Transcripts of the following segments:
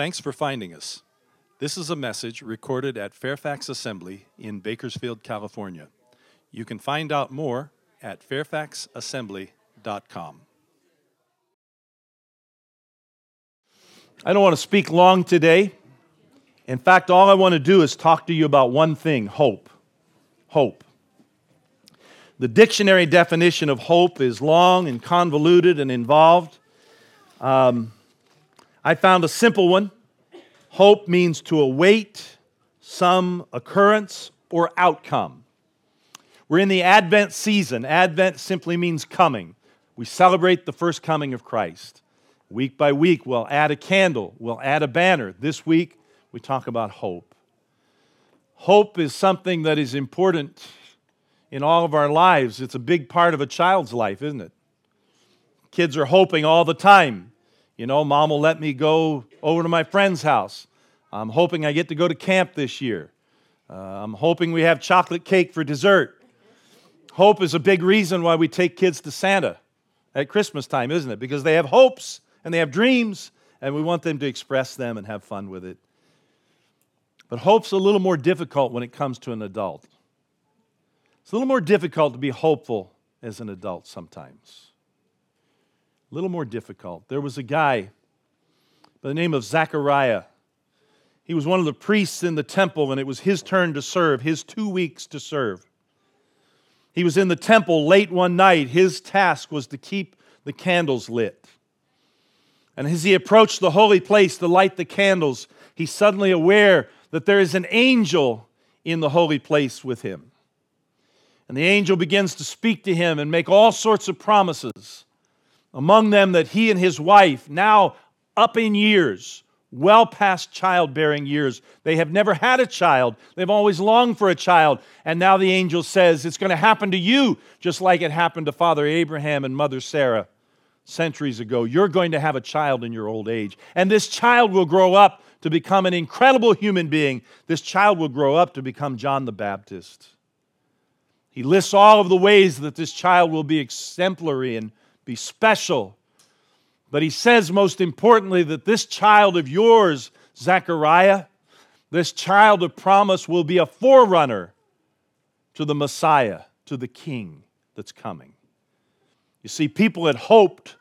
Thanks for finding us. This is a message recorded at Fairfax Assembly in Bakersfield, California. You can find out more at fairfaxassembly.com. I don't want to speak long today. In fact, all I want to do is talk to you about one thing hope. Hope. The dictionary definition of hope is long and convoluted and involved. Um, I found a simple one. Hope means to await some occurrence or outcome. We're in the Advent season. Advent simply means coming. We celebrate the first coming of Christ. Week by week, we'll add a candle, we'll add a banner. This week, we talk about hope. Hope is something that is important in all of our lives. It's a big part of a child's life, isn't it? Kids are hoping all the time. You know, mom will let me go over to my friend's house. I'm hoping I get to go to camp this year. Uh, I'm hoping we have chocolate cake for dessert. Hope is a big reason why we take kids to Santa at Christmas time, isn't it? Because they have hopes and they have dreams, and we want them to express them and have fun with it. But hope's a little more difficult when it comes to an adult. It's a little more difficult to be hopeful as an adult sometimes. A little more difficult. There was a guy by the name of Zechariah. He was one of the priests in the temple, and it was his turn to serve, his two weeks to serve. He was in the temple late one night. His task was to keep the candles lit. And as he approached the holy place to light the candles, he's suddenly aware that there is an angel in the holy place with him. And the angel begins to speak to him and make all sorts of promises. Among them, that he and his wife, now up in years, well past childbearing years, they have never had a child. They've always longed for a child. And now the angel says, It's going to happen to you, just like it happened to Father Abraham and Mother Sarah centuries ago. You're going to have a child in your old age. And this child will grow up to become an incredible human being. This child will grow up to become John the Baptist. He lists all of the ways that this child will be exemplary and be special. But he says, most importantly, that this child of yours, Zechariah, this child of promise will be a forerunner to the Messiah, to the King that's coming. You see, people had hoped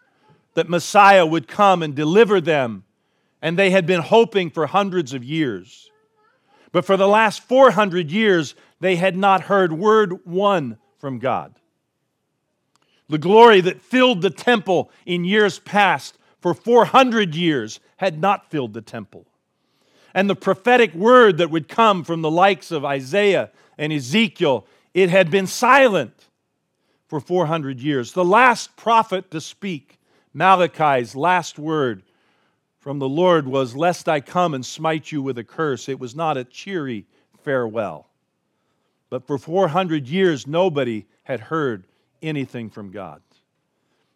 that Messiah would come and deliver them and they had been hoping for hundreds of years. But for the last 400 years, they had not heard word one from God. The glory that filled the temple in years past for 400 years had not filled the temple. And the prophetic word that would come from the likes of Isaiah and Ezekiel, it had been silent for 400 years. The last prophet to speak, Malachi's last word, from the Lord was, Lest I come and smite you with a curse. It was not a cheery farewell. But for 400 years, nobody had heard anything from God.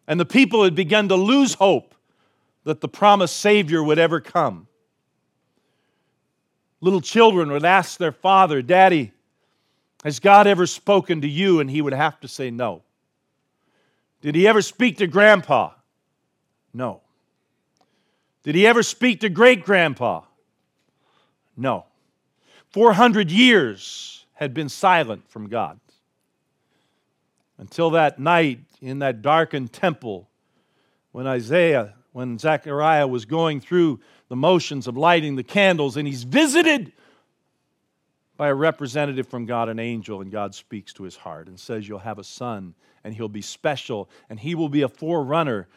And the people had begun to lose hope that the promised Savior would ever come. Little children would ask their father, Daddy, has God ever spoken to you? And he would have to say no. Did he ever speak to grandpa? No. Did he ever speak to great grandpa? No. 400 years had been silent from God. Until that night in that darkened temple when Isaiah, when Zechariah was going through the motions of lighting the candles, and he's visited by a representative from God, an angel, and God speaks to his heart and says, You'll have a son, and he'll be special, and he will be a forerunner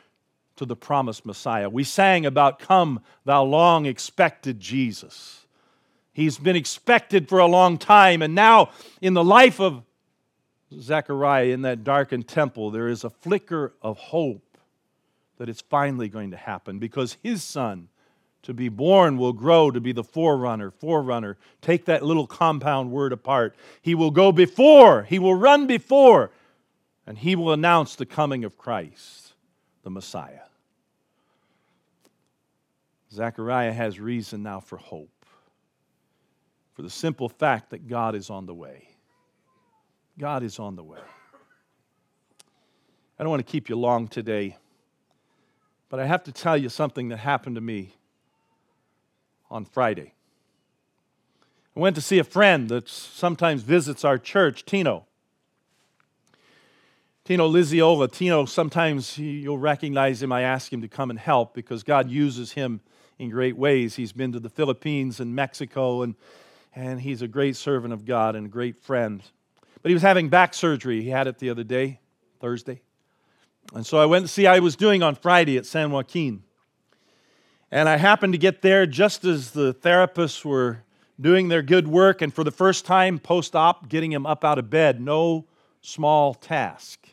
to the promised Messiah. We sang about, Come, thou long expected Jesus. He's been expected for a long time, and now in the life of Zechariah in that darkened temple, there is a flicker of hope that it's finally going to happen because his son to be born will grow to be the forerunner. Forerunner. Take that little compound word apart. He will go before, he will run before, and he will announce the coming of Christ, the Messiah. Zechariah has reason now for hope, for the simple fact that God is on the way. God is on the way. I don't want to keep you long today, but I have to tell you something that happened to me on Friday. I went to see a friend that sometimes visits our church, Tino. Tino Liziola. Tino, sometimes you'll recognize him. I ask him to come and help because God uses him in great ways. He's been to the Philippines and Mexico, and, and he's a great servant of God and a great friend. But he was having back surgery. He had it the other day, Thursday. And so I went to see how he was doing on Friday at San Joaquin. And I happened to get there just as the therapists were doing their good work, and for the first time post op, getting him up out of bed. No small task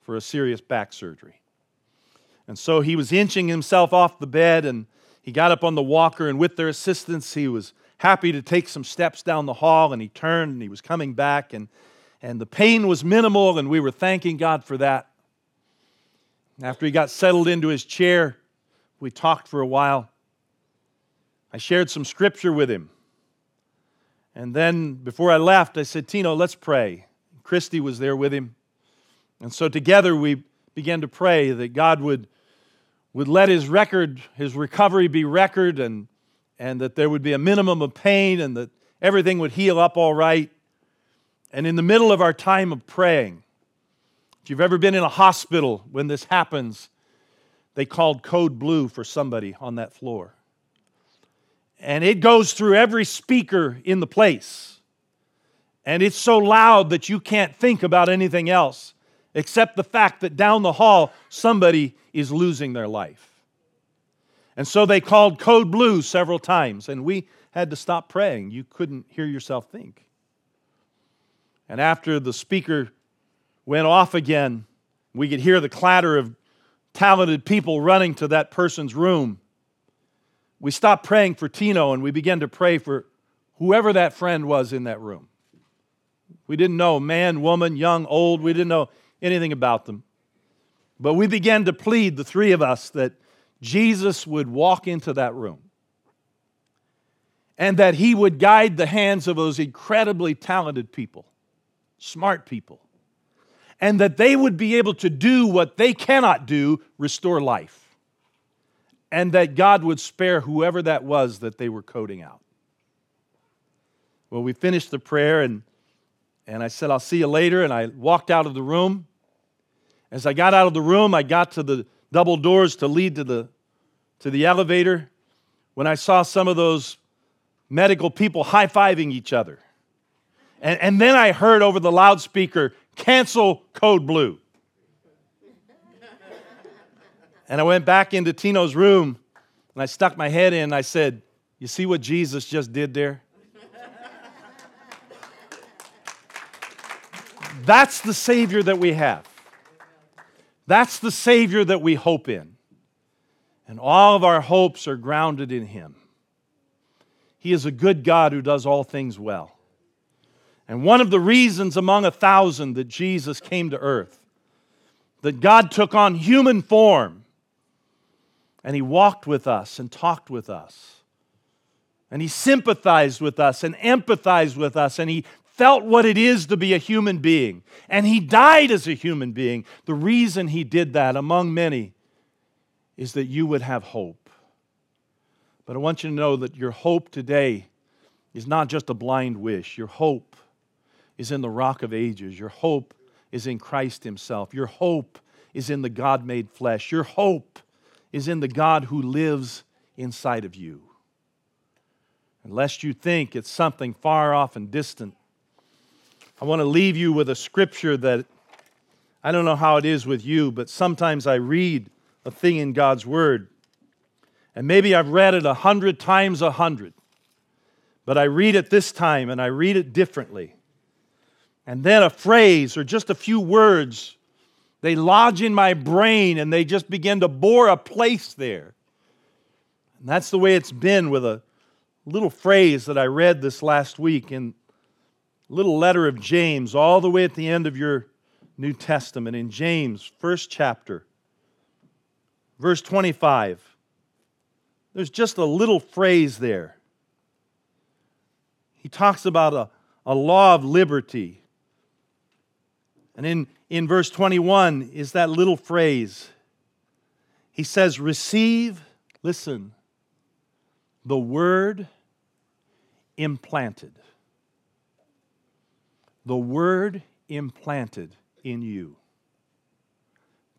for a serious back surgery. And so he was inching himself off the bed, and he got up on the walker, and with their assistance, he was happy to take some steps down the hall, and he turned and he was coming back, and, and the pain was minimal, and we were thanking God for that. After he got settled into his chair, we talked for a while. I shared some scripture with him. And then before I left, I said, Tino, let's pray. Christy was there with him. And so together we began to pray that God would, would let his record, his recovery be record, and, and that there would be a minimum of pain and that everything would heal up all right. And in the middle of our time of praying, if you've ever been in a hospital when this happens, they called code blue for somebody on that floor. And it goes through every speaker in the place. And it's so loud that you can't think about anything else except the fact that down the hall somebody is losing their life. And so they called code blue several times, and we had to stop praying. You couldn't hear yourself think. And after the speaker went off again, we could hear the clatter of talented people running to that person's room. We stopped praying for Tino and we began to pray for whoever that friend was in that room. We didn't know man, woman, young, old, we didn't know anything about them. But we began to plead, the three of us, that Jesus would walk into that room and that he would guide the hands of those incredibly talented people, smart people, and that they would be able to do what they cannot do restore life. And that God would spare whoever that was that they were coding out. Well, we finished the prayer, and, and I said, I'll see you later. And I walked out of the room. As I got out of the room, I got to the double doors to lead to the, to the elevator when I saw some of those medical people high fiving each other. And, and then I heard over the loudspeaker, cancel code blue. And I went back into Tino's room and I stuck my head in and I said, You see what Jesus just did there? That's the Savior that we have. That's the Savior that we hope in. And all of our hopes are grounded in Him. He is a good God who does all things well. And one of the reasons among a thousand that Jesus came to earth, that God took on human form and He walked with us and talked with us. And He sympathized with us and empathized with us and He felt what it is to be a human being. And He died as a human being. The reason He did that, among many, is that you would have hope. But I want you to know that your hope today is not just a blind wish. Your hope is in the rock of ages. Your hope is in Christ Himself. Your hope is in the God made flesh. Your hope is in the God who lives inside of you. Unless you think it's something far off and distant, I want to leave you with a scripture that I don't know how it is with you, but sometimes I read a thing in God's Word, and maybe I've read it a hundred times a hundred, but I read it this time and I read it differently and then a phrase or just a few words, they lodge in my brain and they just begin to bore a place there. And that's the way it's been with a little phrase that I read this last week in a little letter of James, all the way at the end of your New Testament, in James, first chapter, verse 25. There's just a little phrase there. He talks about a, a law of liberty and in, in verse 21 is that little phrase. He says, Receive, listen, the Word implanted. The Word implanted in you.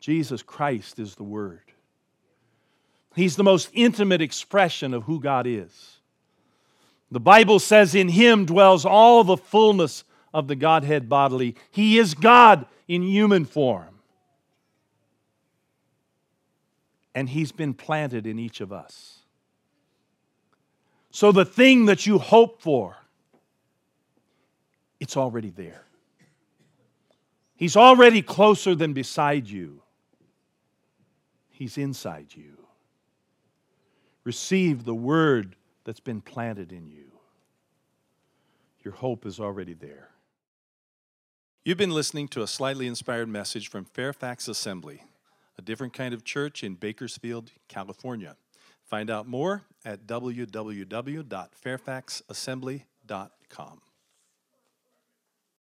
Jesus Christ is the Word. He's the most intimate expression of who God is. The Bible says, In Him dwells all the fullness of the Godhead bodily. He is God in human form. And He's been planted in each of us. So the thing that you hope for, it's already there. He's already closer than beside you. He's inside you. Receive the word that's been planted in you. Your hope is already there. You've been listening to a slightly inspired message from Fairfax Assembly, a different kind of church in Bakersfield, California. Find out more at www.fairfaxassembly.com.